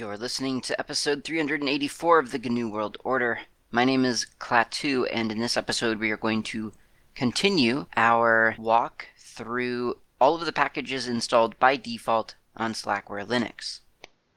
You're listening to episode 384 of the GNU World Order. My name is Klaatu, and in this episode, we are going to continue our walk through all of the packages installed by default on Slackware Linux.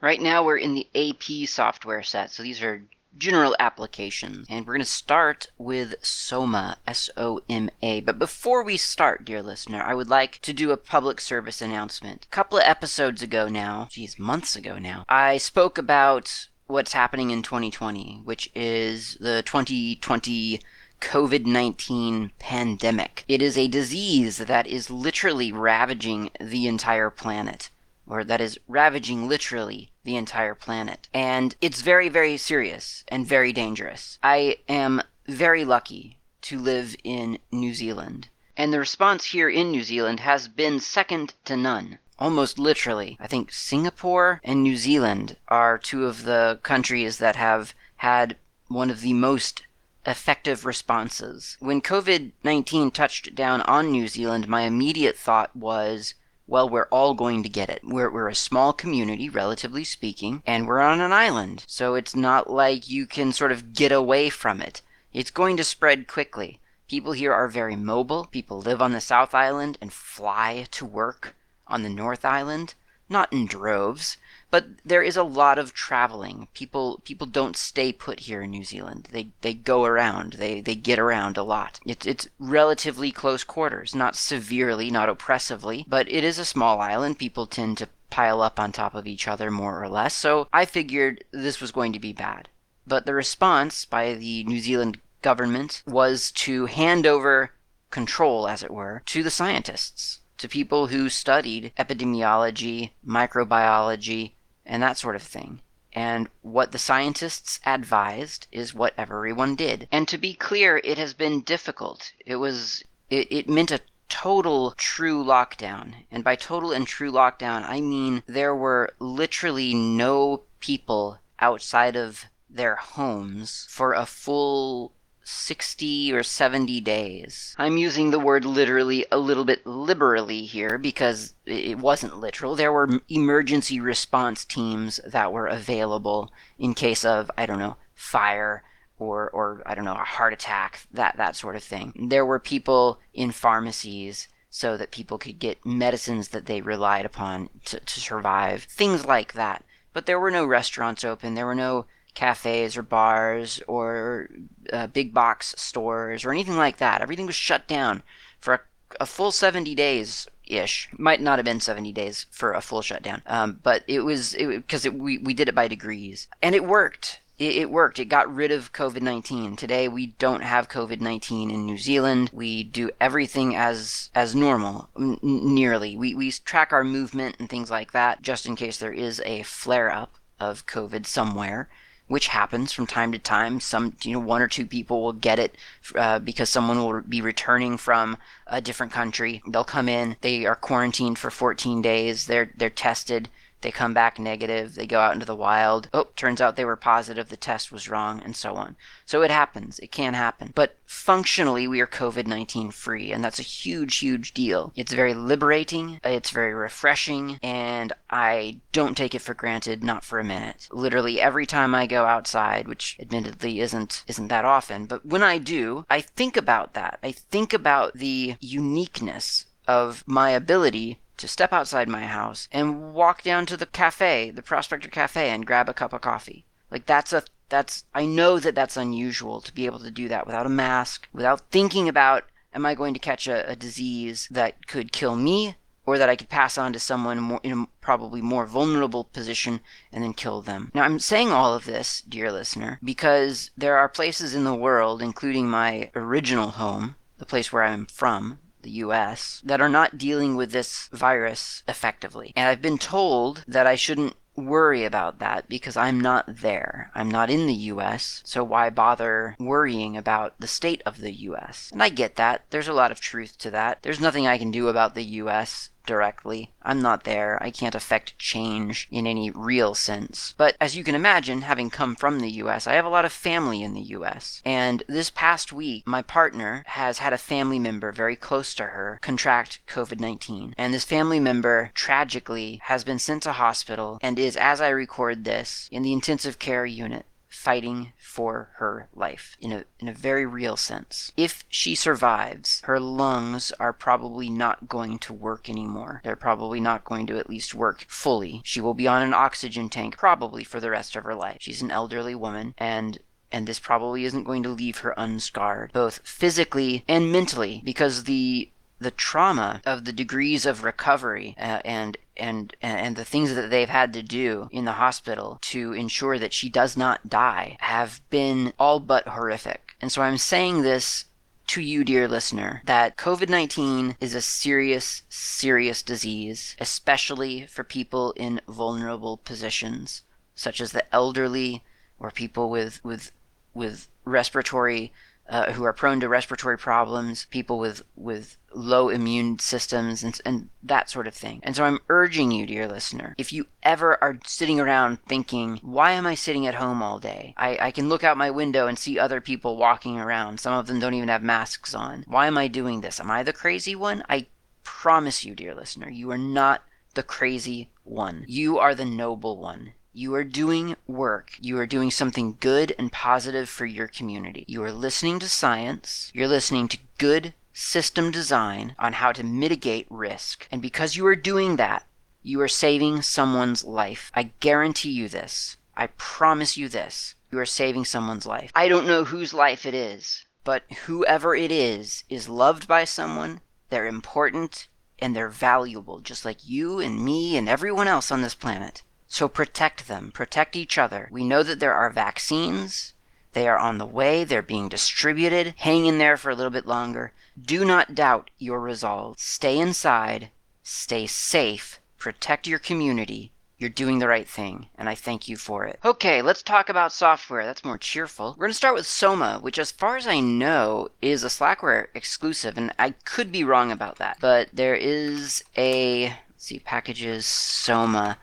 Right now, we're in the AP software set, so these are general applications. And we're going to start with Soma, S O M A. But before we start, dear listener, I would like to do a public service announcement. A couple of episodes ago now, geez, months ago now, I spoke about what's happening in 2020, which is the 2020 COVID 19 pandemic. It is a disease that is literally ravaging the entire planet or that is ravaging literally the entire planet. And it's very, very serious and very dangerous. I am very lucky to live in New Zealand. And the response here in New Zealand has been second to none. Almost literally. I think Singapore and New Zealand are two of the countries that have had one of the most effective responses. When COVID 19 touched down on New Zealand, my immediate thought was well, we're all going to get it. We're, we're a small community, relatively speaking, and we're on an island. So it's not like you can sort of get away from it. It's going to spread quickly. People here are very mobile. People live on the South Island and fly to work on the North Island. Not in droves, but there is a lot of traveling. People people don't stay put here in New Zealand. They they go around. They they get around a lot. It's it's relatively close quarters, not severely, not oppressively, but it is a small island. People tend to pile up on top of each other more or less. So I figured this was going to be bad. But the response by the New Zealand government was to hand over control, as it were, to the scientists, to people who studied epidemiology, microbiology, and that sort of thing. And what the scientists advised is what everyone did. And to be clear, it has been difficult. It was, it, it meant a total true lockdown. And by total and true lockdown, I mean there were literally no people outside of their homes for a full 60 or 70 days. I'm using the word literally a little bit liberally here because it wasn't literal. There were emergency response teams that were available in case of, I don't know, fire or, or I don't know, a heart attack, that, that sort of thing. There were people in pharmacies so that people could get medicines that they relied upon to, to survive, things like that. But there were no restaurants open, there were no cafes or bars or uh, big box stores or anything like that. Everything was shut down for a, a full 70 days ish. Might not have been 70 days for a full shutdown, um, but it was because we, we did it by degrees. And it worked. It, it worked. It got rid of COVID 19. Today we don't have COVID 19 in New Zealand. We do everything as as normal, n- nearly. We, we track our movement and things like that just in case there is a flare up of COVID somewhere which happens from time to time. Some, you know, one or two people will get it uh, because someone will be returning from a different country. They'll come in, they are quarantined for 14 days, they're they're tested, they come back negative, they go out into the wild. Oh, turns out they were positive, the test was wrong, and so on. So it happens, it can happen. But functionally, we are COVID 19 free, and that's a huge, huge deal. It's very liberating, it's very refreshing, and I don't take it for granted, not for a minute. Literally every time I go outside, which admittedly isn't isn't that often, but when I do, I think about that. I think about the uniqueness of my ability to step outside my house and walk down to the cafe, the Prospector Cafe, and grab a cup of coffee. Like that's a that's I know that that's unusual to be able to do that without a mask, without thinking about am I going to catch a, a disease that could kill me or that I could pass on to someone more, in a probably more vulnerable position and then kill them. Now, I'm saying all of this, dear listener, because there are places in the world, including my original home, the place where I'm from, the US, that are not dealing with this virus effectively. And I've been told that I shouldn't worry about that because I'm not there. I'm not in the US, so why bother worrying about the state of the US? And I get that. There's a lot of truth to that. There's nothing I can do about the US directly. I'm not there. I can't affect change in any real sense. But as you can imagine, having come from the US, I have a lot of family in the US. And this past week, my partner has had a family member very close to her contract COVID 19. And this family member, tragically, has been sent to hospital and is, as I record this, in the intensive care unit fighting for her life in a, in a very real sense. If she survives, her lungs are probably not going to work anymore. They're probably not going to at least work fully. She will be on an oxygen tank probably for the rest of her life. She's an elderly woman and and this probably isn't going to leave her unscarred, both physically and mentally, because the the trauma of the degrees of recovery uh, and and and the things that they've had to do in the hospital to ensure that she does not die have been all but horrific. And so I'm saying this to you, dear listener, that COVID 19 is a serious, serious disease, especially for people in vulnerable positions, such as the elderly or people with, with, with respiratory uh, who are prone to respiratory problems, people with with low immune systems, and, and that sort of thing. And so I'm urging you, dear listener, if you ever are sitting around thinking, why am I sitting at home all day? I, I can look out my window and see other people walking around. Some of them don't even have masks on. Why am I doing this? Am I the crazy one? I promise you, dear listener, you are not the crazy one. You are the noble one. You are doing work. You are doing something good and positive for your community. You are listening to science. You're listening to good system design on how to mitigate risk. And because you are doing that, you are saving someone's life. I guarantee you this. I promise you this. You are saving someone's life. I don't know whose life it is, but whoever it is is loved by someone. They're important and they're valuable, just like you and me and everyone else on this planet. So protect them, protect each other. We know that there are vaccines. They are on the way, they're being distributed. Hang in there for a little bit longer. Do not doubt your resolve. Stay inside, stay safe, protect your community. You're doing the right thing, and I thank you for it. Okay, let's talk about software. That's more cheerful. We're going to start with Soma, which, as far as I know, is a Slackware exclusive, and I could be wrong about that. But there is a, see, packages, Soma.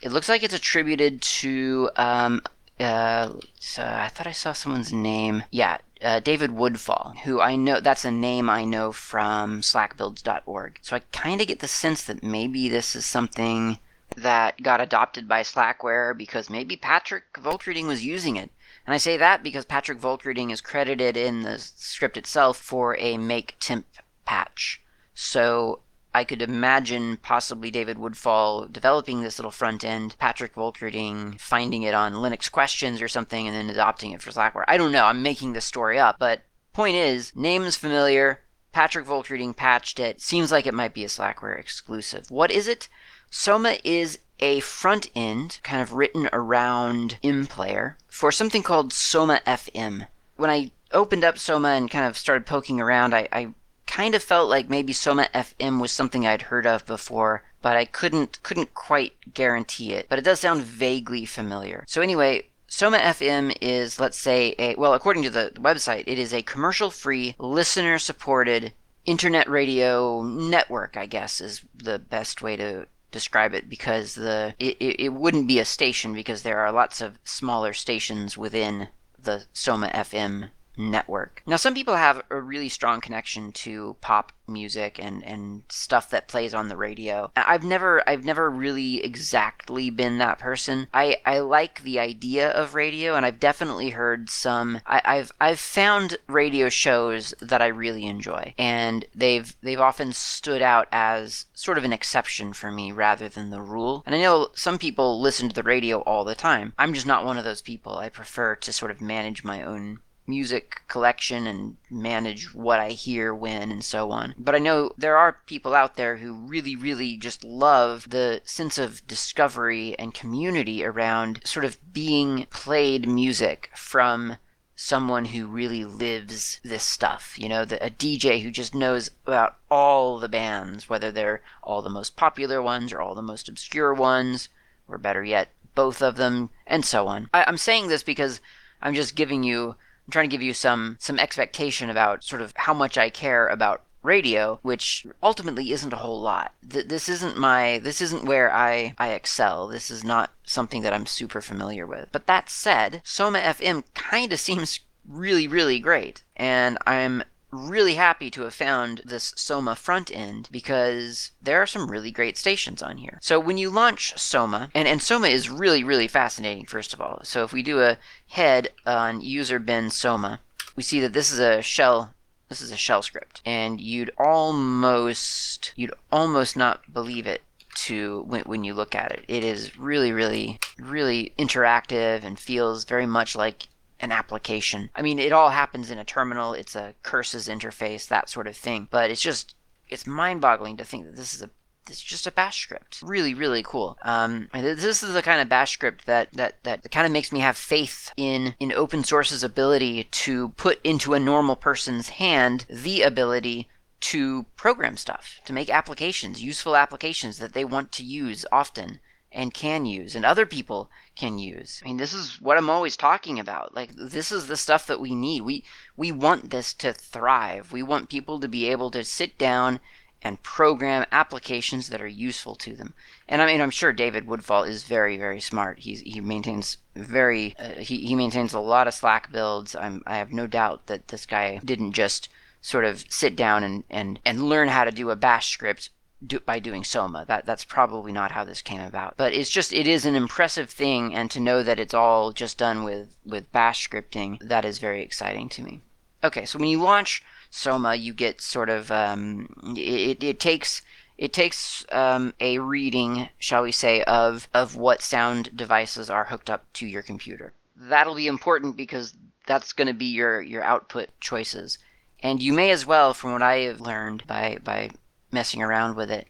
It looks like it's attributed to. Um, uh, so I thought I saw someone's name. Yeah, uh, David Woodfall, who I know that's a name I know from slackbuilds.org. So I kind of get the sense that maybe this is something that got adopted by Slackware because maybe Patrick Volkerding was using it. And I say that because Patrick Volkerding is credited in the script itself for a make temp patch. So I could imagine possibly David Woodfall developing this little front end, Patrick Volkerding finding it on Linux questions or something, and then adopting it for Slackware. I don't know. I'm making this story up, but point is, name is familiar. Patrick Volkerding patched it. Seems like it might be a Slackware exclusive. What is it? Soma is a front end kind of written around MPlayer for something called Soma FM. When I opened up Soma and kind of started poking around, I, I kind of felt like maybe Soma FM was something I'd heard of before, but I couldn't couldn't quite guarantee it. But it does sound vaguely familiar. So anyway, Soma FM is, let's say, a well, according to the website, it is a commercial-free, listener-supported internet radio network. I guess is the best way to describe it because the it, it, wouldn't be a station because there are lots of smaller stations within the Soma FM network. Now, some people have a really strong connection to pop music and, and stuff that plays on the radio. I've never I've never really exactly been that person. I, I like the idea of radio and I've definitely heard some I, I've I've found radio shows that I really enjoy. And they've they've often stood out as sort of an exception for me rather than the rule. And I know some people listen to the radio all the time. I'm just not one of those people. I prefer to sort of manage my own music collection and manage what I hear when and so on. But I know there are people out there who really, really just love the sense of discovery and community around sort of being played music from someone who really lives this stuff. You know, the, a DJ who just knows about all the bands, whether they're all the most popular ones or all the most obscure ones, or better yet, both of them, and so on. I, I'm saying this because I'm just giving you I'm trying to give you some some expectation about sort of how much I care about radio, which ultimately isn't a whole lot. Th- this isn't my this isn't where I I excel. This is not something that I'm super familiar with. But that said, Soma FM kind of seems really really great, and I'm really happy to have found this Soma front end because there are some really great stations on here. So when you launch Soma, and, and Soma is really, really fascinating, first of all. So if we do a head on user bin Soma, we see that this is a shell this is a shell script and you'd almost you'd almost not believe it to when, when you look at it it is really really really interactive and feels very much like an application i mean it all happens in a terminal it's a curses interface that sort of thing but it's just it's mind-boggling to think that this is a it's just a bash script. Really, really cool. Um, this is the kind of bash script that that that kind of makes me have faith in in open source's ability to put into a normal person's hand the ability to program stuff, to make applications, useful applications that they want to use often and can use and other people can use. I mean, this is what I'm always talking about. Like this is the stuff that we need. We we want this to thrive. We want people to be able to sit down and program applications that are useful to them. And I mean, I'm sure David Woodfall is very, very smart. He's, he maintains very, uh, he, he maintains a lot of SlackBuilds. I'm, I have no doubt that this guy didn't just sort of sit down and, and, and learn how to do a bash script do, by doing Soma. That that's probably not how this came about. But it's just it is an impressive thing, and to know that it's all just done with with Bash scripting, that is very exciting to me. Okay, so when you launch Soma, you get sort of um, it, it takes it takes um, a reading, shall we say, of of what sound devices are hooked up to your computer. That'll be important because that's going to be your your output choices. And you may as well, from what I have learned by by messing around with it,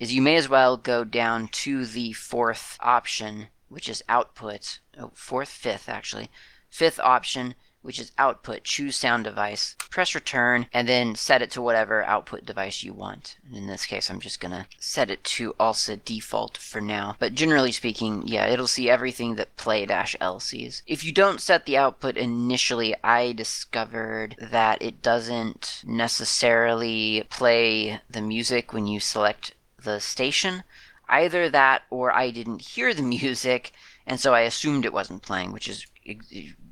is you may as well go down to the fourth option, which is output. Oh, fourth, fifth actually, fifth option which is output, choose sound device, press return, and then set it to whatever output device you want. And in this case, I'm just gonna set it to ALSA default for now. But generally speaking, yeah, it'll see everything that play-l sees. If you don't set the output initially, I discovered that it doesn't necessarily play the music when you select the station. Either that or I didn't hear the music, and so I assumed it wasn't playing, which is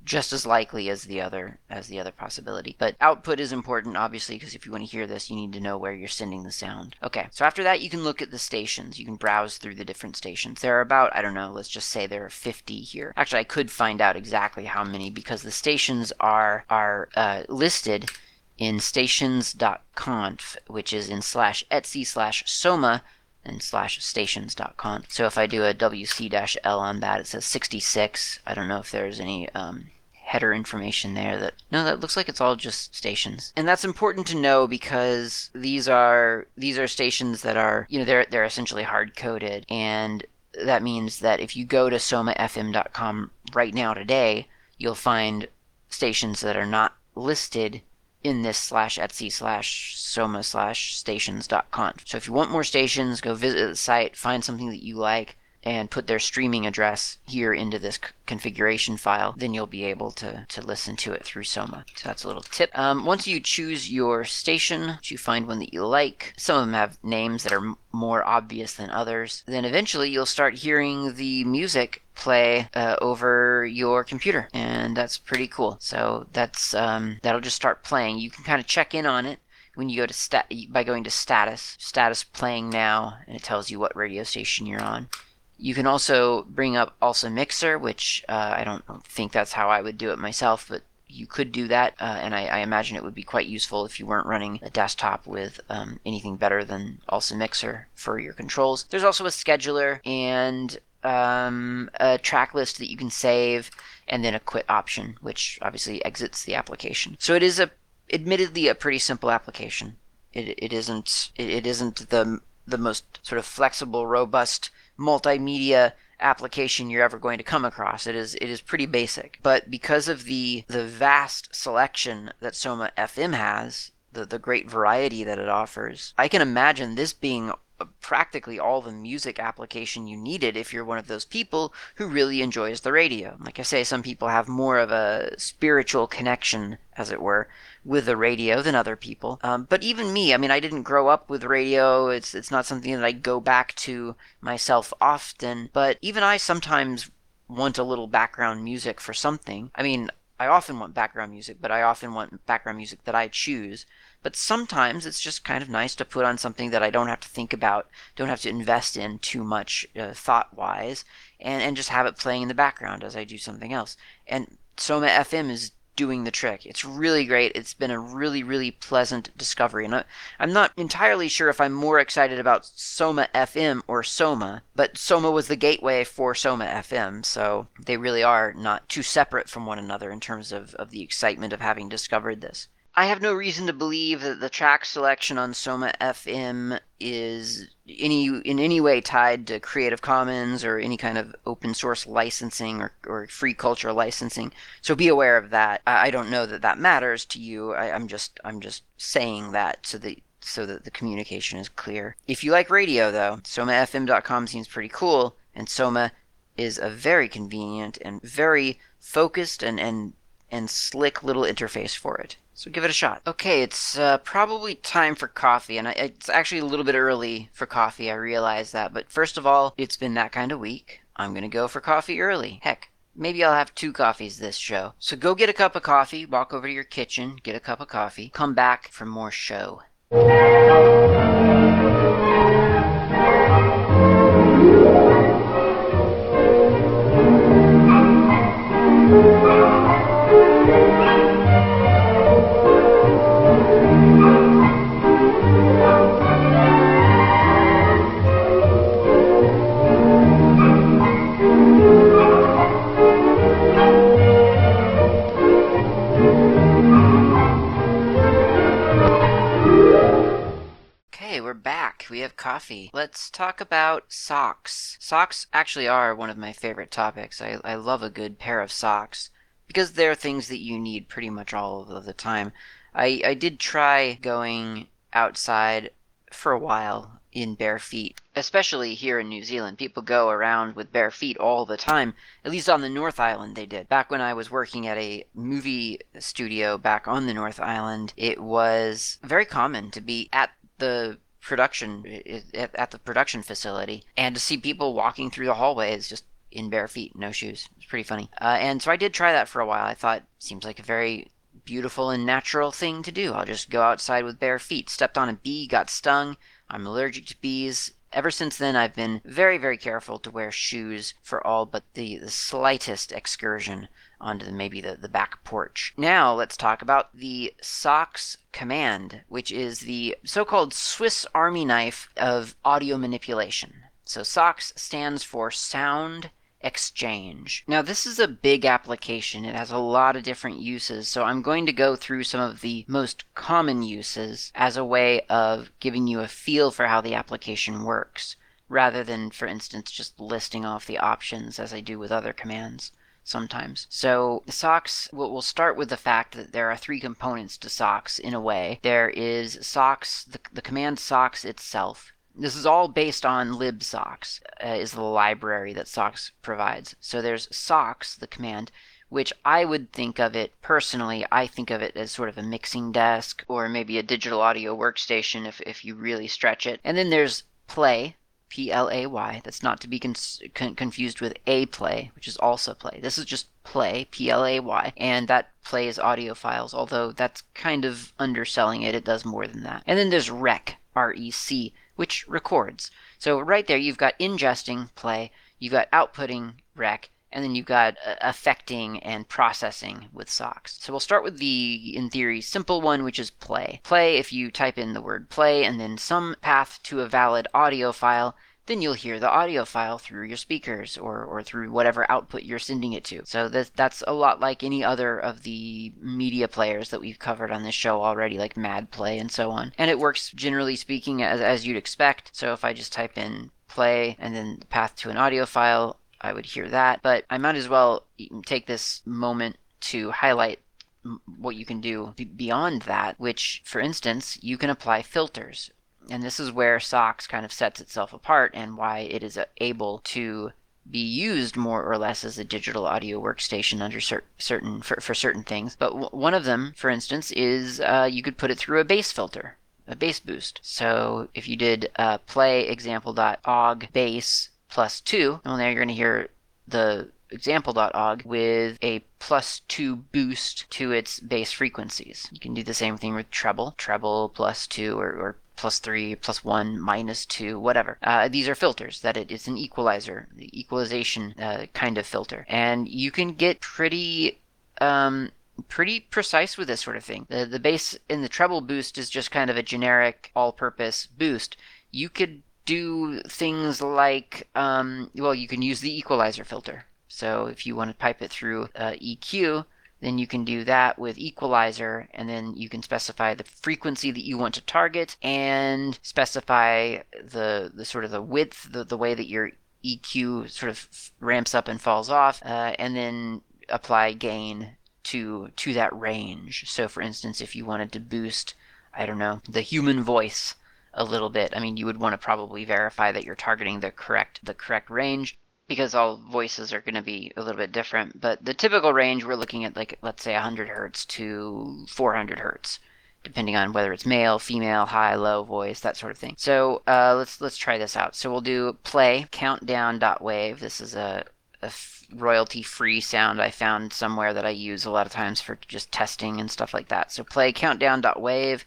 just as likely as the other as the other possibility. But output is important, obviously, because if you want to hear this, you need to know where you're sending the sound. Okay, so after that, you can look at the stations. You can browse through the different stations. There are about, I don't know, let's just say there are 50 here. Actually, I could find out exactly how many because the stations are are uh, listed in stations.conf, which is in slash etsy slash soma and slash stations.conf. So if I do a wc-l on that, it says 66. I don't know if there's any um, header information there that no that looks like it's all just stations and that's important to know because these are these are stations that are you know they're they're essentially hard coded and that means that if you go to somafm.com right now today you'll find stations that are not listed in this slash etsy slash soma slash Stations dot stations.conf so if you want more stations go visit the site find something that you like and put their streaming address here into this configuration file, then you'll be able to, to listen to it through Soma. So that's a little tip. Um, once you choose your station, you find one that you like, some of them have names that are more obvious than others, then eventually you'll start hearing the music play uh, over your computer and that's pretty cool so that's um, that'll just start playing you can kind of check in on it when you go to stat by going to status status playing now and it tells you what radio station you're on you can also bring up ALSA Mixer, which uh, I don't think that's how I would do it myself, but you could do that, uh, and I, I, imagine it would be quite useful if you weren't running a desktop with um, anything better than ALSA Mixer for your controls. There's also a scheduler and um, a track list that you can save, and then a quit option, which obviously exits the application. So it is a, admittedly, a pretty simple application. It, it isn't it, it isn't the the most sort of flexible, robust multimedia application you're ever going to come across. It is it is pretty basic, but because of the the vast selection that Soma FM has, the the great variety that it offers, I can imagine this being practically all the music application you needed if you're one of those people who really enjoys the radio. Like I say, some people have more of a spiritual connection, as it were, with the radio than other people. Um, but even me, I mean, I didn't grow up with radio. It's it's not something that I go back to myself often. But even I sometimes want a little background music for something. I mean, I often want background music, but I often want background music that I choose. But sometimes it's just kind of nice to put on something that I don't have to think about, don't have to invest in too much uh, thought wise, and, and just have it playing in the background as I do something else. And Soma FM is doing the trick. It's really great. It's been a really, really pleasant discovery. And I, am not entirely sure if I'm more excited about Soma FM or Soma, but Soma was the gateway for Soma FM, so they really are not too separate from one another in terms of, of the excitement of having discovered this. I have no reason to believe that the track selection on Soma FM is any in any way tied to Creative Commons or any kind of open source licensing or, or free culture licensing. So be aware of that. I, I don't know that that matters to you. I, I'm just I'm just saying that so that so that the communication is clear. If you like radio though, SomaFM.com seems pretty cool, and Soma is a very convenient and very focused and and and slick little interface for it. So give it a shot. Okay, it's uh, probably time for coffee, and I, it's actually a little bit early for coffee. I realize that, but first of all, it's been that kind of week. I'm gonna go for coffee early. Heck, maybe I'll have two coffees this show. So go get a cup of coffee, walk over to your kitchen, get a cup of coffee, come back for more show. Coffee. Let's talk about socks. Socks actually are one of my favorite topics. I, I love a good pair of socks because they're things that you need pretty much all of the time. I, I did try going outside for a while in bare feet, especially here in New Zealand. People go around with bare feet all the time. At least on the North Island, they did. Back when I was working at a movie studio back on the North Island, it was very common to be at the production at the production facility, and to see people walking through the hallways just in bare feet, no shoes. It's pretty funny. Uh, and so I did try that for a while. I thought seems like a very beautiful and natural thing to do. I'll just go outside with bare feet. Stepped on a bee, got stung. I'm allergic to bees. Ever since then, I've been very, very careful to wear shoes for all but the, the slightest excursion onto the, maybe the, the back porch. Now let's talk about the SOX command, which is the so-called Swiss Army knife of audio manipulation. So SOX stands for Sound Exchange. Now, this is a big application. It has a lot of different uses, so I'm going to go through some of the most common uses as a way of giving you a feel for how the application works, rather than, for instance, just listing off the options as I do with other commands sometimes. So SOX we'll, we'll start with the fact that there are three components to SOX in a way. There is SOX, the, the command SOX itself. This is all based on libsox uh, is the library that SOX provides. So there's SOX the command, which I would think of it personally, I think of it as sort of a mixing desk or maybe a digital audio workstation if, if you really stretch it. And then there's play, P L A Y. That's not to be con- con- confused with a play, which is also play. This is just play, P L A Y, and that plays audio files, although that's kind of underselling it. It does more than that. And then there's rec, R E C, which records. So right there, you've got ingesting play, you've got outputting rec, and then you've got uh, affecting and processing with SOX. So we'll start with the, in theory, simple one, which is play. Play, if you type in the word play and then some path to a valid audio file, then you'll hear the audio file through your speakers or, or through whatever output you're sending it to. So that, that's a lot like any other of the media players that we've covered on this show already, like MadPlay and so on. And it works, generally speaking, as, as you'd expect. So if I just type in play and then the path to an audio file, I would hear that. But I might as well take this moment to highlight what you can do beyond that, which, for instance, you can apply filters And this is where SOX kind of sets itself apart and why it is able to be used more or less as a digital audio workstation under cer- certain for, for certain things. But w- one of them, for instance, is uh, you could put it through a bass filter, a bass boost. So if you did uh, play example.og bass plus two, well, now you're going to hear the example.og with a plus two boost to its bass frequencies. You can do the same thing with treble, treble plus two or, or plus three, plus one, minus two, whatever. Uh, these are filters that it is an equalizer, the equalization uh, kind of filter. And you can get pretty um, pretty precise with this sort of thing. The the bass in the treble boost is just kind of a generic all-purpose boost. You could do things like um, well, you can use the equalizer filter. So if you want to pipe it through uh, EQ, then you can do that with equalizer and then you can specify the frequency that you want to target and specify the the sort of the width the, the way that your EQ sort of ramps up and falls off uh, and then apply gain to to that range so for instance if you wanted to boost I don't know the human voice a little bit I mean you would want to probably verify that you're targeting the correct the correct range because all voices are going to be a little bit different. But the typical range, we're looking at like, let's say 100 hertz to 400 hertz, depending on whether it's male, female, high, low voice, that sort of thing. So uh, let's let's try this out. So we'll do play countdown dot wave. This is a, a royalty free sound I found somewhere that I use a lot of times for just testing and stuff like that. So play countdown dot wave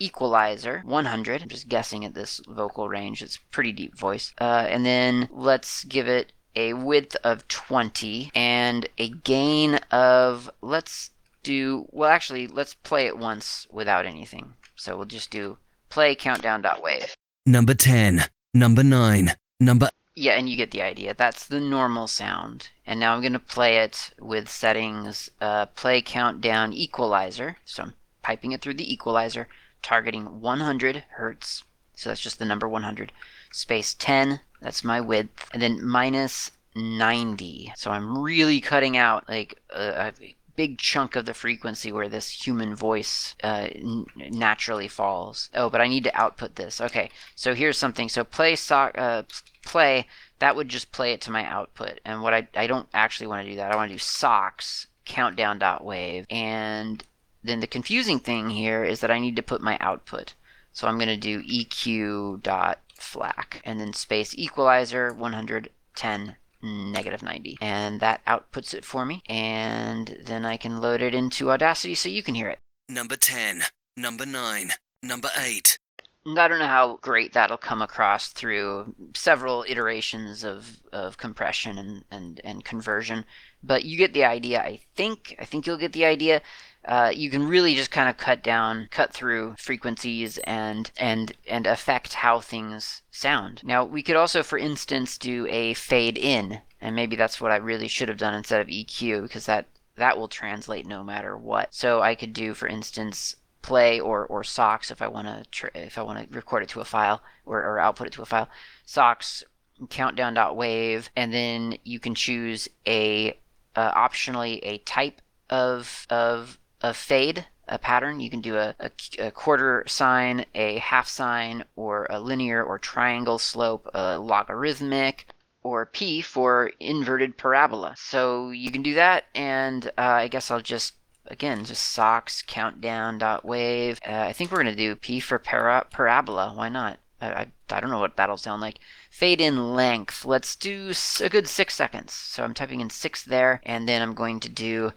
equalizer 100 i'm just guessing at this vocal range it's pretty deep voice uh, and then let's give it a width of 20 and a gain of, let's do, well, actually, let's play it once without anything. So we'll just do play countdown.wave. Number 10, number 9, number. Yeah, and you get the idea. That's the normal sound. And now I'm going to play it with settings uh, play countdown equalizer. So I'm piping it through the equalizer, targeting 100 hertz. So that's just the number 100. Space 10 that's my width. And then minus 90. So I'm really cutting out like a, a big chunk of the frequency where this human voice uh, n- naturally falls. Oh, but I need to output this. Okay, so here's something. So play so- uh, play. That would just play it to my output. And what I I don't actually want to do that. I want to do sox countdown dot wave. And then the confusing thing here is that I need to put my output. So I'm going to do EQ dot FLAC, and then space equalizer 110 negative 90 and that outputs it for me and then I can load it into Audacity so you can hear it. Number 10, number 9, number 8. I don't know how great that'll come across through several iterations of, of compression and, and, and conversion, but you get the idea, I think. I think you'll get the idea uh, you can really just kind of cut down, cut through frequencies and and and affect how things sound. Now we could also, for instance, do a fade in, and maybe that's what I really should have done instead of EQ because that that will translate no matter what. So I could do, for instance, play or or SOX if I want to tr- if I want to record it to a file or, or output it to a file. SOX countdown.wave, and then you can choose a uh, optionally a type of of a fade, a pattern. You can do a, a, a, quarter sine, a half sine, or a linear or triangle slope, a logarithmic, or P for inverted parabola. So you can do that, and uh, I guess I'll just again just SOX countdown dot wave. Uh, I think we're gonna do P for para- parabola. Why not? I, I, I don't know what that'll sound like. Fade in length. Let's do a good six seconds. So I'm typing in six there, and then I'm going to do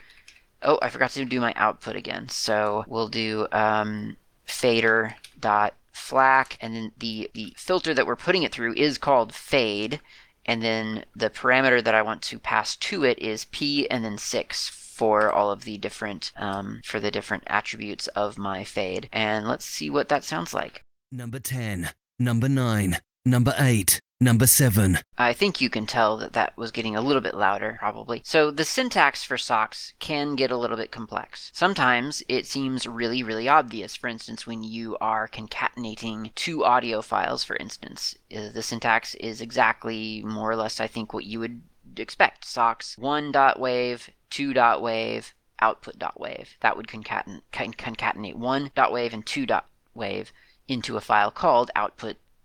Oh, I forgot to do my output again. So we'll do um, fader dot FLAC, and then the, the filter that we're putting it through is called fade, and then the parameter that I want to pass to it is p and then 6 for all of the different um, for the different attributes of my fade. And let's see what that sounds like. Number 10, number 9, number 8, Number seven. I think you can tell that that was getting a little bit louder, probably. So the syntax for SOX can get a little bit complex. Sometimes it seems really, really obvious. For instance, when you are concatenating two audio files, for instance, uh, the syntax is exactly more or less, I think, what you would expect. SOX 1.wave, 2.wave, output.wave. That would concatenate, concatenate 1.wave and two dot wave into a file called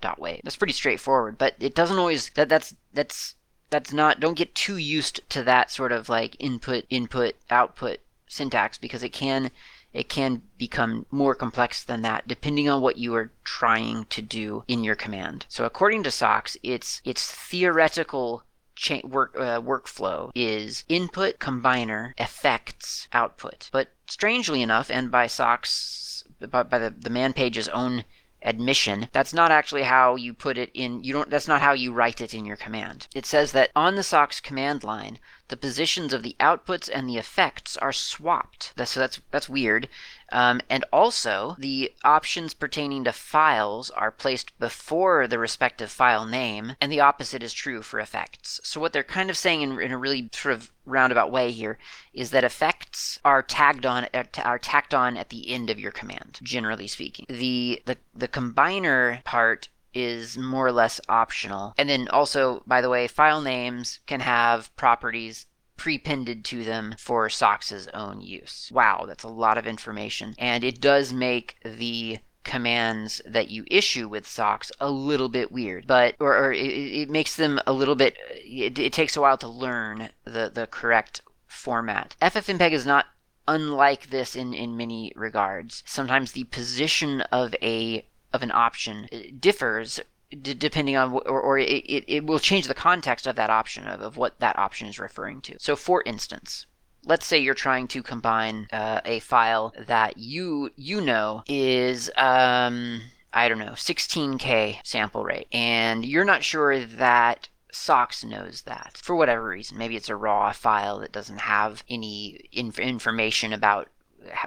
output.wave. That's pretty straightforward, but it doesn't always that that's that's that's not don't get too used to that sort of like input input output syntax because it can it can become more complex than that depending on what you are trying to do in your command. So according to SOX, its its theoretical cha- work uh, workflow is input combiner effects output. But strangely enough, and by SOX by, by the, the man page's own admission that's not actually how you put it in you don't that's not how you write it in your command. It says that on the sox command line the positions of the outputs and the effects are swapped. So that's that's weird. Um, and also the options pertaining to files are placed before the respective file name and the opposite is true for effects. So what they're kind of saying in, in a really sort of roundabout way here is that effects are tagged on are tacked on at the end of your command generally speaking. The the, the combiner part is more or less optional. And then also, by the way, file names can have properties prepended to them for SOX's own use. Wow, that's a lot of information. And it does make the commands that you issue with SOX a little bit weird, but or, or it, it, makes them a little bit. It, it takes a while to learn the the correct format. FFmpeg is not unlike this in in many regards. Sometimes the position of a of an option differs d- depending on or, or it, it, it will change the context of that option of, of what that option is referring to so for instance let's say you're trying to combine uh, a file that you you know is um, I don't know 16k sample rate, and you're not sure that SOX knows that for whatever reason. Maybe it's a raw file that doesn't have any inf- information about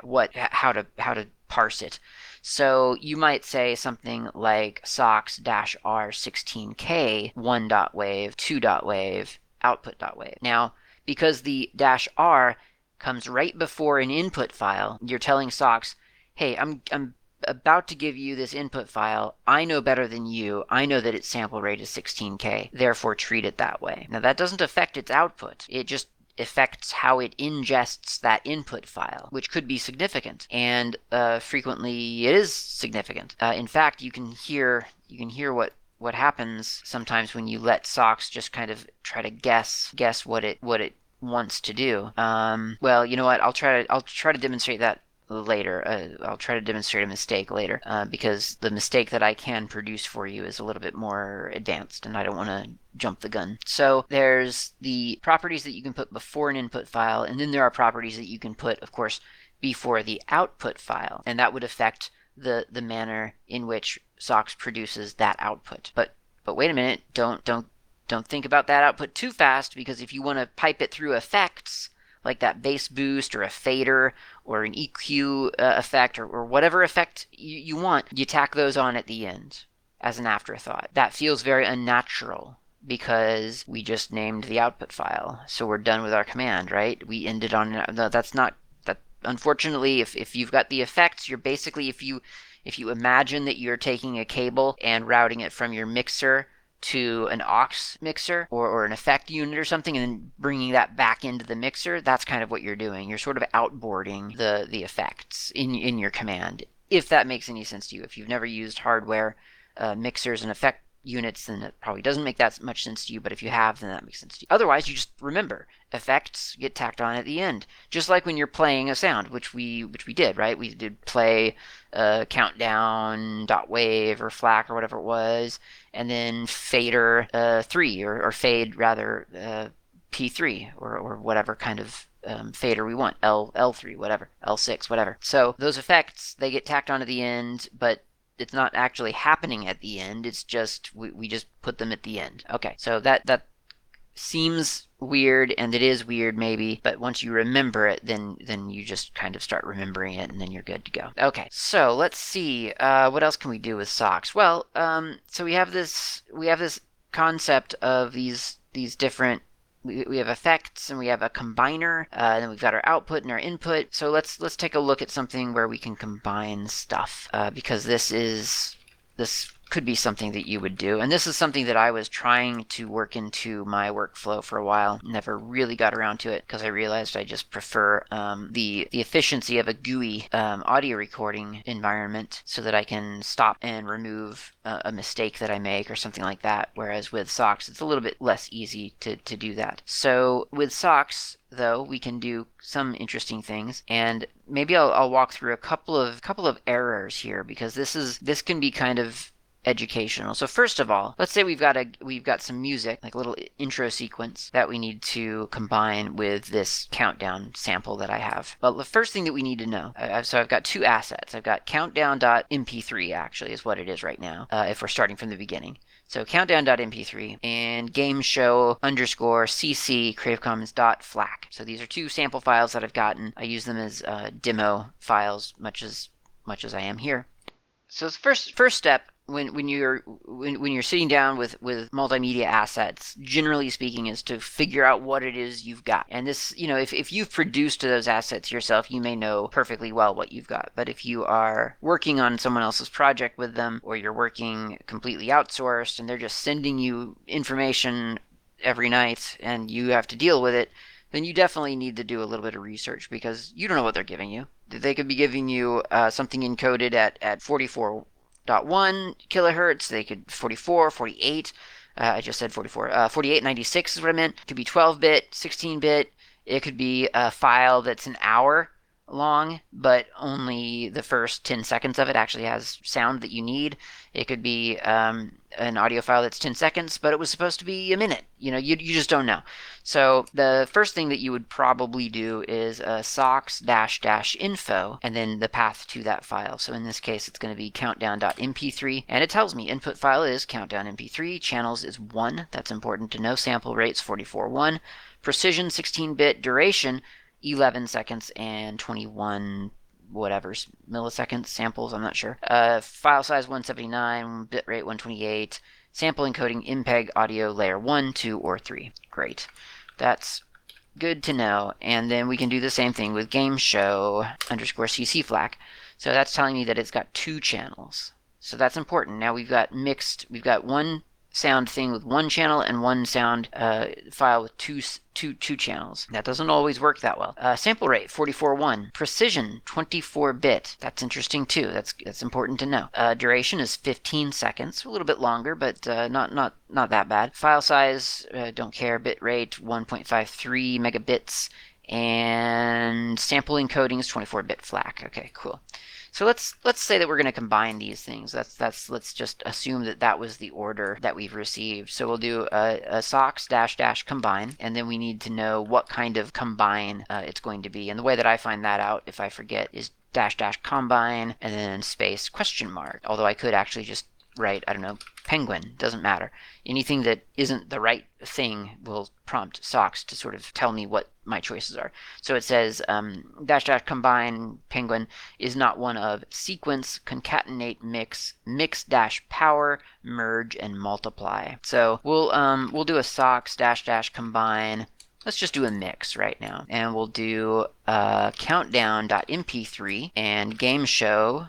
what how to how to parse it. So you might say something like sox-r16k 1.wave, 2.wave, output.wave. Now, because the dash r comes right before an input file, you're telling SOX, hey, I'm, I'm about to give you this input file. I know better than you. I know that its sample rate is 16K. Therefore, treat it that way. Now, that doesn't affect its output. It just affects how it ingests that input file, which could be significant, and uh, frequently it is significant. Uh, in fact, you can hear you can hear what what happens sometimes when you let SOX just kind of try to guess guess what it what it wants to do. Um, well, you know what? I'll try to I'll try to demonstrate that later. Uh, I'll try to demonstrate a mistake later uh, because the mistake that I can produce for you is a little bit more advanced and I don't want to jump the gun. So there's the properties that you can put before an input file and then there are properties that you can put, of course, before the output file and that would affect the, the manner in which SOX produces that output. But but wait a minute, don't don't don't think about that output too fast because if you want to pipe it through effects, like that bass boost or a fader or an EQ uh, effect or, or, whatever effect you, you want, you tack those on at the end as an afterthought. That feels very unnatural because we just named the output file. So we're done with our command, right? We ended on no, that's not that unfortunately if, if you've got the effects, you're basically if you if you imagine that you're taking a cable and routing it from your mixer to an aux mixer or, or an effect unit or something and then bringing that back into the mixer that's kind of what you're doing you're sort of outboarding the the effects in in your command if that makes any sense to you if you've never used hardware uh, mixers and effect units, then it probably doesn't make that much sense to you. But if you have, then that makes sense to you. Otherwise, you just remember effects get tacked on at the end, just like when you're playing a sound, which we which we did, right? We did play uh, countdown dot wave or FLAC or whatever it was, and then fader uh, three or, or fade rather uh, P3 or or whatever kind of um, fader we want, L L3, whatever, L6, whatever. So those effects they get tacked on at the end, but it's not actually happening at the end. It's just we, we just put them at the end. Okay, so that that seems weird and it is weird maybe but once you remember it then then you just kind of start remembering it and then you're good to go. Okay so let's see uh, what else can we do with SOX? Well um, so we have this we have this concept of these these different we, we have effects and we have a combiner uh, and then we've got our output and our input. So let's let's take a look at something where we can combine stuff uh, because this is this could be something that you would do. And this is something that I was trying to work into my workflow for a while. Never really got around to it because I realized I just prefer um, the the efficiency of a GUI um, audio recording environment so that I can stop and remove a, a mistake that I make or something like that. Whereas with Sox, it's a little bit less easy to, to do that. So with Sox, though we can do some interesting things and maybe I'll, I'll walk through a couple of couple of errors here because this is this can be kind of educational. So first of all, let's say we've got a we've got some music, like a little intro sequence that we need to combine with this countdown sample that I have. But the first thing that we need to know, so I've got two assets. I've got countdown.mp3 actually is what it is right now. Uh, if we're starting from the beginning. So countdown.mp3 and game show underscore cc Creative Commons dot FLAC. So these are two sample files that I've gotten. I use them as uh, demo files, much as much as I am here. So the first first step when when you're when, when you're sitting down with with multimedia assets generally speaking is to figure out what it is you've got. And this you know if, if you've produced those assets yourself you may know perfectly well what you've got. But if you are working on someone else's project with them or you're working completely outsourced and they're just sending you information every night and you have to deal with it then you definitely need to do a little bit of research because you don't know what they're giving you. They could be giving you uh, something encoded at, at 44 1 kilohertz. They could 44, 48. Uh, I just said 44. Uh, 48, 96 is what I meant. It could be 12 bit, 16 bit. It could be a file that's an hour long, but only the first 10 seconds of it actually has sound that you need. It could be um, an audio file that's 10 seconds, but it was supposed to be a minute. You know, you, you just don't know. So the first thing that you would probably do is a sox dash dash info and then the path to that file. So in this case, it's going to be countdown.mp3 and it tells me input file is countdown mp3, channels is 1. That's important to know. Sample rates 44.1, precision 16 bit, duration 11 seconds and 21 whatever milliseconds samples. I'm not sure. Uh, file size 179, bitrate 128. Sample encoding MPEG audio layer 1, 2, or 3. Great. That's good to know. And then we can do the same thing with game show underscore cc FLAC. So that's telling me that it's got two channels. So that's important. Now we've got mixed, we've got one sound thing with one channel and one sound uh, file with two, two, two channels. That doesn't always work that well. Uh, sample rate 44.1. Precision 24-bit. That's interesting too. That's that's important to know. Uh, duration is 15 seconds. A little bit longer, but uh, not not not that bad. File size uh, don't care. Bit rate 1.53 megabits. And sample encoding is 24-bit FLAC. Okay, cool. So let's let's say that we're going to combine these things. That's that's let's just assume that that was the order that we've received. So we'll do a, a sox dash dash combine, and then we need to know what kind of combine uh, it's going to be. And the way that I find that out, if I forget, is dash dash combine and then space question mark. Although I could actually just write I don't know penguin doesn't matter. Anything that isn't the right thing will prompt sox to sort of tell me what my choices are. So it says um, dash dash combine penguin is not one of sequence concatenate mix mix dash power merge and multiply. So we'll um, we'll do a sox dash dash combine. Let's just do a mix right now. And we'll do uh, countdown.mp3 and game show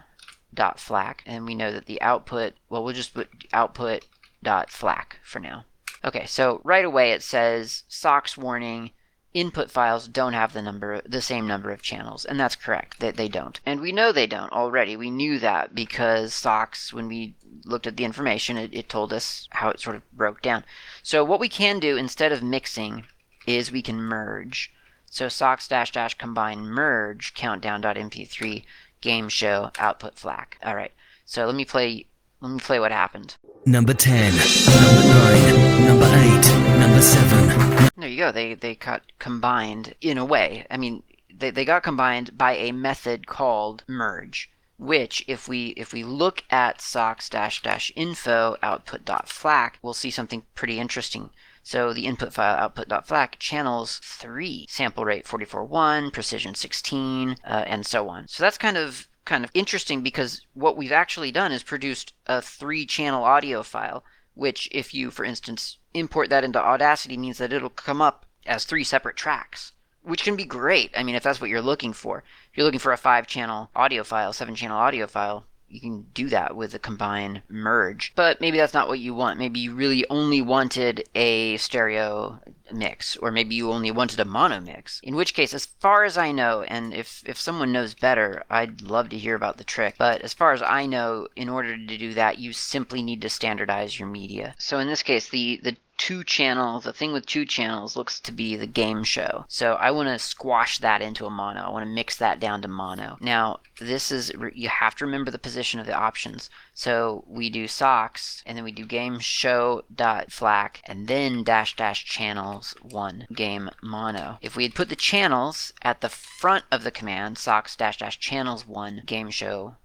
dot FLAC, and we know that the output, well, we'll just put output dot FLAC for now. Okay, so right away it says SOX warning, input files don't have the number the same number of channels and that's correct that they, they don't. And we know they don't already. We knew that because sox when we looked at the information it, it told us how it sort of broke down. So what we can do instead of mixing is we can merge. So sox dash dash combine merge countdown.mp3 game show output FLAC. All right. So let me play let me play what happened. Number 10, number 9, number 8, number 7. There you go. They they got combined in a way. I mean, they, they got combined by a method called merge which if we if we look at sox dash dash info output dot flac we'll see something pretty interesting so the input file output.flac channels 3, sample rate 44.1, precision 16, uh, and so on. So that's kind of kind of interesting because what we've actually done is produced a three channel audio file, which if you, for instance, import that into Audacity means that it'll come up as three separate tracks, which can be great. I mean, if that's what you're looking for. If you're looking for a five channel audio file, seven channel audio file, you can do that with a combine merge. But maybe that's not what you want. Maybe you really only wanted a stereo mix, or maybe you only wanted a mono mix. In which case, as far as I know, and if, if someone knows better, I'd love to hear about the trick. But as far as I know, in order to do that, you simply need to standardize your media. So in this case, the, the two channels, the thing with two channels looks to be the game show. So I want to squash that into a mono. I want to mix that down to mono. Now, this is, you have to remember the position of the options. So we do sox, and then we do game show dot flac, and then dash dash channels one game mono. If we had put the channels at the front of the command, sox dash dash channels one game show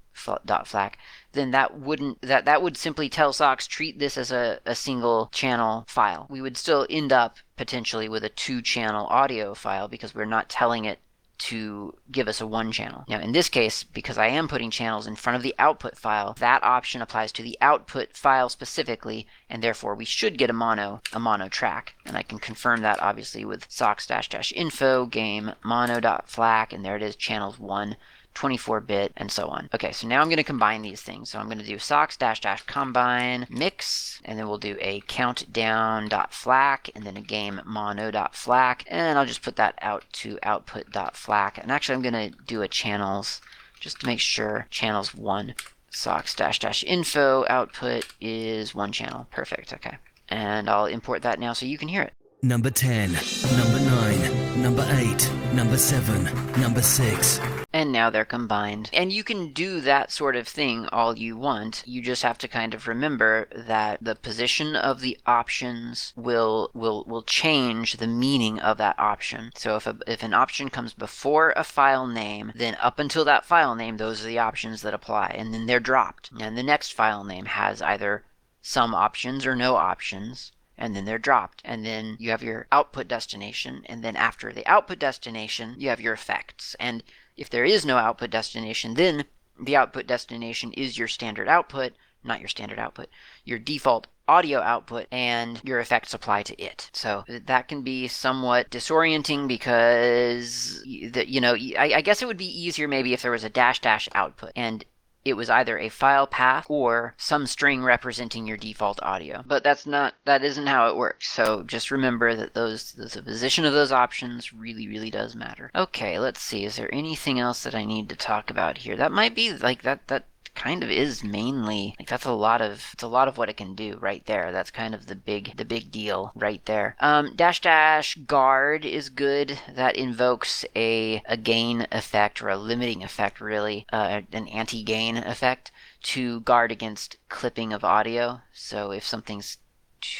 dot flac, then that wouldn't that that would simply tell sox treat this as a, a single channel file. We would still end up potentially with a two channel audio file because we're not telling it to give us a one channel. Now in this case, because I am putting channels in front of the output file, that option applies to the output file specifically, and therefore we should get a mono, a mono track. And I can confirm that obviously with sox dash dash info game mono dot mono.flac, and there it is, channels one 24-bit, and so on. Okay, so now I'm going to combine these things. So I'm going to do sox dash dash combine mix, and then we'll do a countdown dot flac, and then a game mono dot flac, and I'll just put that out to output dot flac. And actually, I'm going to do a channels just to make sure channels one sox dash dash info output is one channel. Perfect. Okay, and I'll import that now so you can hear it. Number 10, number 9, number 8, number 7, number 6. And now they're combined. And you can do that sort of thing all you want. You just have to kind of remember that the position of the options will will will change the meaning of that option. So if a, if an option comes before a file name, then up until that file name, those are the options that apply, and then they're dropped. And the next file name has either some options or no options and then they're dropped. And then you have your output destination, and then after the output destination, you have your effects. And if there is no output destination, then the output destination is your standard output, not your standard output, your default audio output, and your effects apply to it. So that can be somewhat disorienting because, you know, I guess it would be easier maybe if there was a dash dash output. And it was either a file path or some string representing your default audio. But that's not that isn't how it works. So just remember that those the position of those options really really does matter. Okay, let's see. Is there anything else that I need to talk about here? That might be like that that kind of is mainly like that's a lot of it's a lot of what it can do right there. That's kind of the big the big deal right there. Um, dash dash guard is good. That invokes a a gain effect or a limiting effect really, uh, an anti gain effect to guard against clipping of audio. So if something's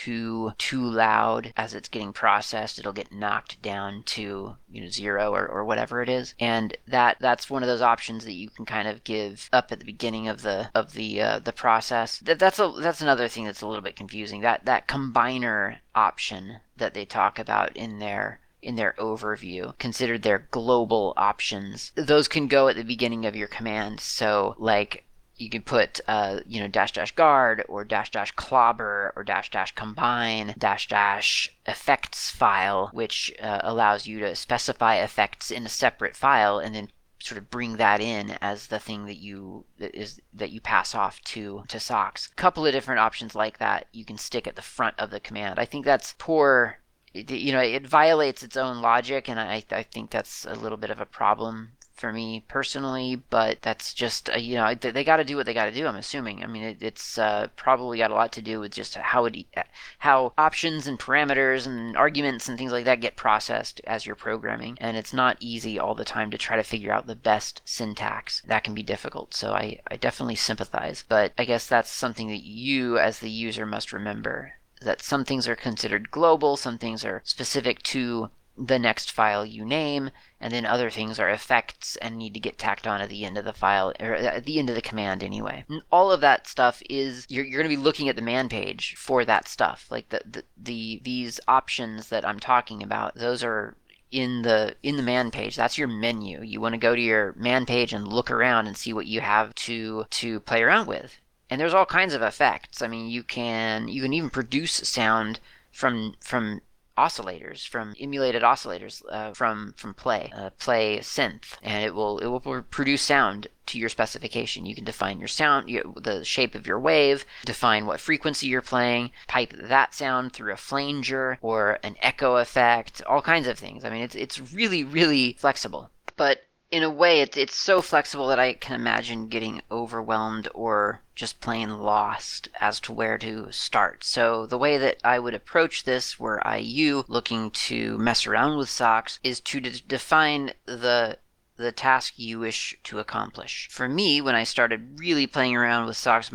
too too loud as it's getting processed it'll get knocked down to you know zero or, or whatever it is and that that's one of those options that you can kind of give up at the beginning of the of the uh, the process that, that's a that's another thing that's a little bit confusing that that combiner option that they talk about in their in their overview, considered their global options. Those can go at the beginning of your command. So, like, you can put uh, you know dash dash guard or dash dash clobber or dash dash combine dash dash effects file which uh, allows you to specify effects in a separate file and then sort of bring that in as the thing that you that is that you pass off to to sox a couple of different options like that you can stick at the front of the command. I think that's poor you know it violates its own logic and I, I think that's a little bit of a problem for me personally, but that's just uh, you know they, they got to do what they got to do. I'm assuming. I mean, it, it's uh, probably got a lot to do with just how it uh, how options and parameters and arguments and things like that get processed as you're programming, and it's not easy all the time to try to figure out the best syntax. That can be difficult. So I I definitely sympathize, but I guess that's something that you as the user must remember that some things are considered global, some things are specific to the next file you name, and then other things are effects and need to get tacked on at the end of the file, or at the end of the command anyway. And all of that stuff is, you're, you're going to be looking at the man page for that stuff. Like the, the, the these options that I'm talking about, those are in the in the man page that's your menu you want to go to your man page and look around and see what you have to to play around with and there's all kinds of effects i mean you can you can even produce sound from from oscillators from emulated oscillators uh, from from play uh, play synth. And it will it will produce sound to your specification. You can define your sound you, the shape of your wave define what frequency you're playing pipe that sound through a flanger or an echo effect all kinds of things. I mean it's it's really really flexible. But in a way, it's it's so flexible that I can imagine getting overwhelmed or just plain lost as to where to start. So the way that I would approach this, were I you looking to mess around with sox, is to de- define the the task you wish to accomplish. For me, when I started really playing around with sox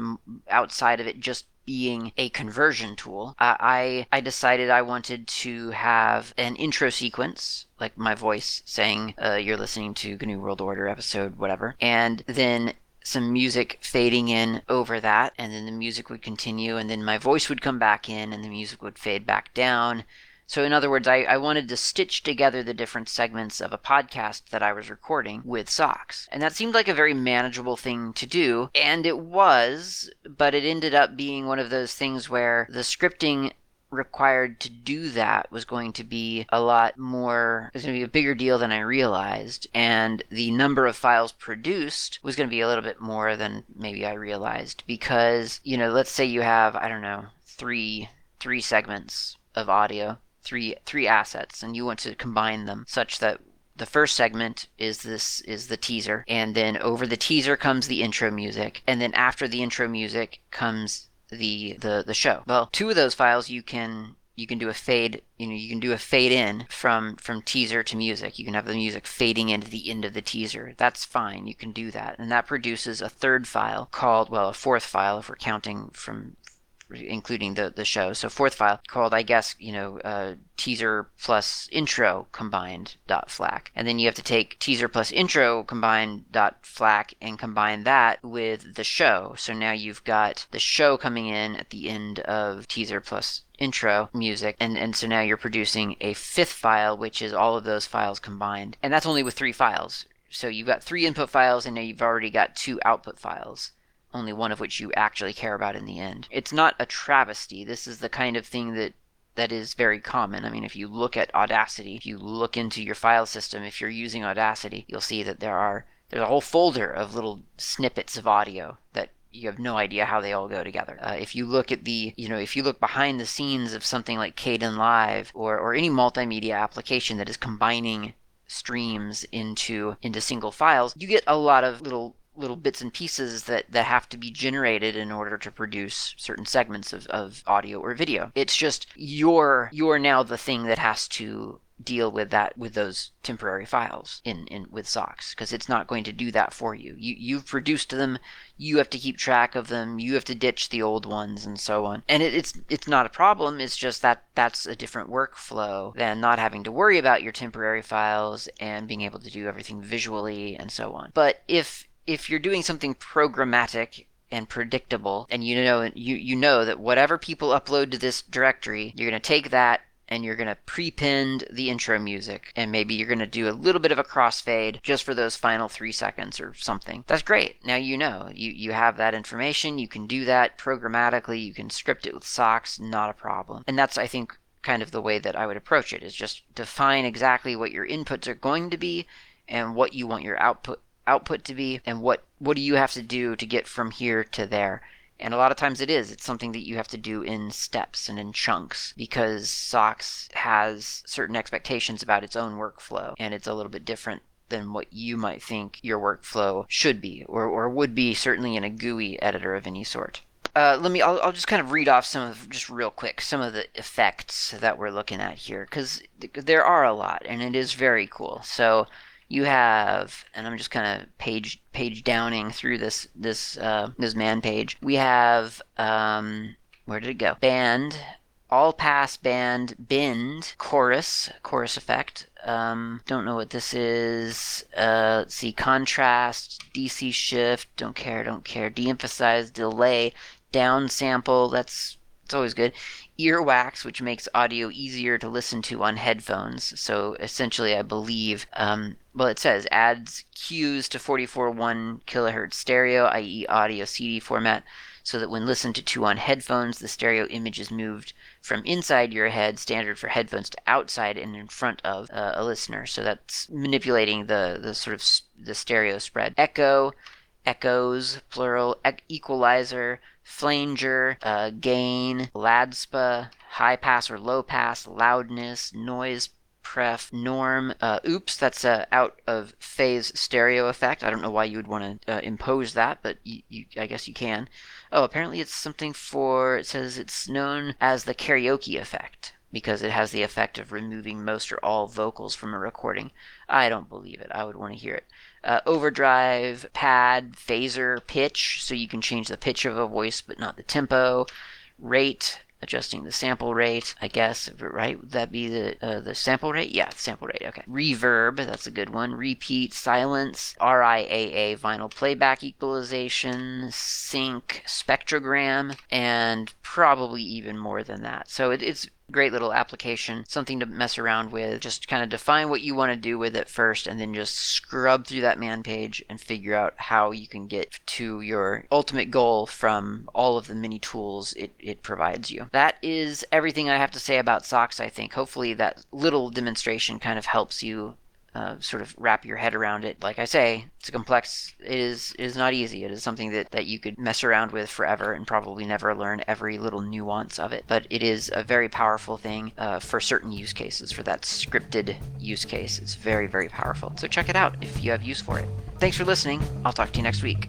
outside of it just being a conversion tool, I I decided I wanted to have an intro sequence, like my voice saying, uh, "You're listening to GNU World Order episode whatever," and then some music fading in over that, and then the music would continue, and then my voice would come back in, and the music would fade back down, so, in other words, I, I wanted to stitch together the different segments of a podcast that I was recording with sox. And that seemed like a very manageable thing to do. And it was, but it ended up being one of those things where the scripting required to do that was going to be a lot more, it was going to be a bigger deal than I realized. And the number of files produced was going to be a little bit more than maybe I realized. Because, you know, let's say you have, I don't know, three three segments of audio three three assets and you want to combine them such that the first segment is this is the teaser and then over the teaser comes the intro music and then after the intro music comes the the the show. Well two of those files you can you can do a fade you know you can do a fade in from from teaser to music. You can have the music fading into the end of the teaser. That's fine. You can do that. And that produces a third file called well a fourth file if we're counting from including the the show. So fourth file called, I guess, you know, uh, teaser plus intro combined dot flac, and then you have to take teaser plus intro combined dot flac and combine that with the show. So now you've got the show coming in at the end of teaser plus intro music. And and so now you're producing a fifth file which is all of those files combined. And that's only with three files. So you've got three input files and now you've already got two output files only one of which you actually care about in the end. It's not a travesty. This is the kind of thing that that is very common. I mean, if you look at Audacity, if you look into your file system, if you're using Audacity, you'll see that there are there's a whole folder of little snippets of audio that you have no idea how they all go together. Uh, if you look at the, you know, if you look behind the scenes of something like Kdenlive or, or any multimedia application that is combining streams into into single files, you get a lot of little little bits and pieces that, that have to be generated in order to produce certain segments of, of audio or video. It's just you're you're now the thing that has to deal with that with those temporary files in, in with sox because it's not going to do that for you. You you've produced them, you have to keep track of them, you have to ditch the old ones and so on. And it, it's it's not a problem, it's just that that's a different workflow than not having to worry about your temporary files and being able to do everything visually and so on. But if if you're doing something programmatic and predictable and you know you you know that whatever people upload to this directory you're going to take that and you're going to prepend the intro music and maybe you're going to do a little bit of a crossfade just for those final 3 seconds or something. That's great. Now you know. You you have that information. You can do that programmatically. You can script it with sox. Not a problem. And that's i think kind of the way that i would approach it is just define exactly what your inputs are going to be and what you want your output output to be and what what do you have to do to get from here to there? And a lot of times it is. It's something that you have to do in steps and in chunks because SOX has certain expectations about its own workflow and it's a little bit different than what you might think your workflow should be or, or would be certainly in a GUI editor of any sort. Uh, let me I'll, I'll just kind of read off some of just real quick some of the effects that we're looking at here because there are a lot and it is very cool. So you have, and I'm just kind of page page downing through this this uh, this man page. We have um, where did it go? Band, all pass band, bend, chorus, chorus effect. Um, don't know what this is. Uh, let's see, contrast, DC shift. Don't care, don't care. De-emphasize, delay, down sample. That's it's always good earwax, which makes audio easier to listen to on headphones. So essentially, I believe, um, well, it says adds cues to 44.1 kilohertz stereo, i.e., audio CD format. so that when listened to on headphones, the stereo image is moved from inside your head, standard for headphones, to outside and in front of uh, a listener. So that's manipulating the the sort of the stereo spread. Echo, echoes, plural, equalizer, flanger, uh, gain, LADSPA, high pass or low pass, loudness, noise pref, norm. Uh, oops, that's a out of phase stereo effect. I don't know why you would want to uh, impose that, but you, you, I guess you can. Oh, apparently it's something for. It says it's known as the karaoke effect because it has the effect of removing most or all vocals from a recording. I don't believe it. I would want to hear it. Uh, overdrive, pad, phaser, pitch, so you can change the pitch of a voice but not the tempo. Rate, adjusting the sample rate, I guess, right? Would that be the uh, the sample rate? Yeah, sample rate. Okay. Reverb, that's a good one. Repeat, silence, RIAA, vinyl playback equalization, sinc, spectrogram, and probably even more than that. So it, it's great little application, something to mess around with. Just kind of define what you want to do with it first, and then just scrub through that man page and figure out how you can get to your ultimate goal from all of the many tools it, it provides you. That is everything I have to say about sox, I think. Hopefully, that little demonstration kind of helps you uh, sort of wrap your head around it. Like I say, it's a complex. It is it is not easy. It is something that that you could mess around with forever and probably never learn every little nuance of it. But it is a very powerful thing uh, for certain use cases. For that scripted use case, it's very very powerful. So check it out if you have use for it. Thanks for listening. I'll talk to you next week.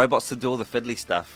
Robots to do all the fiddly stuff.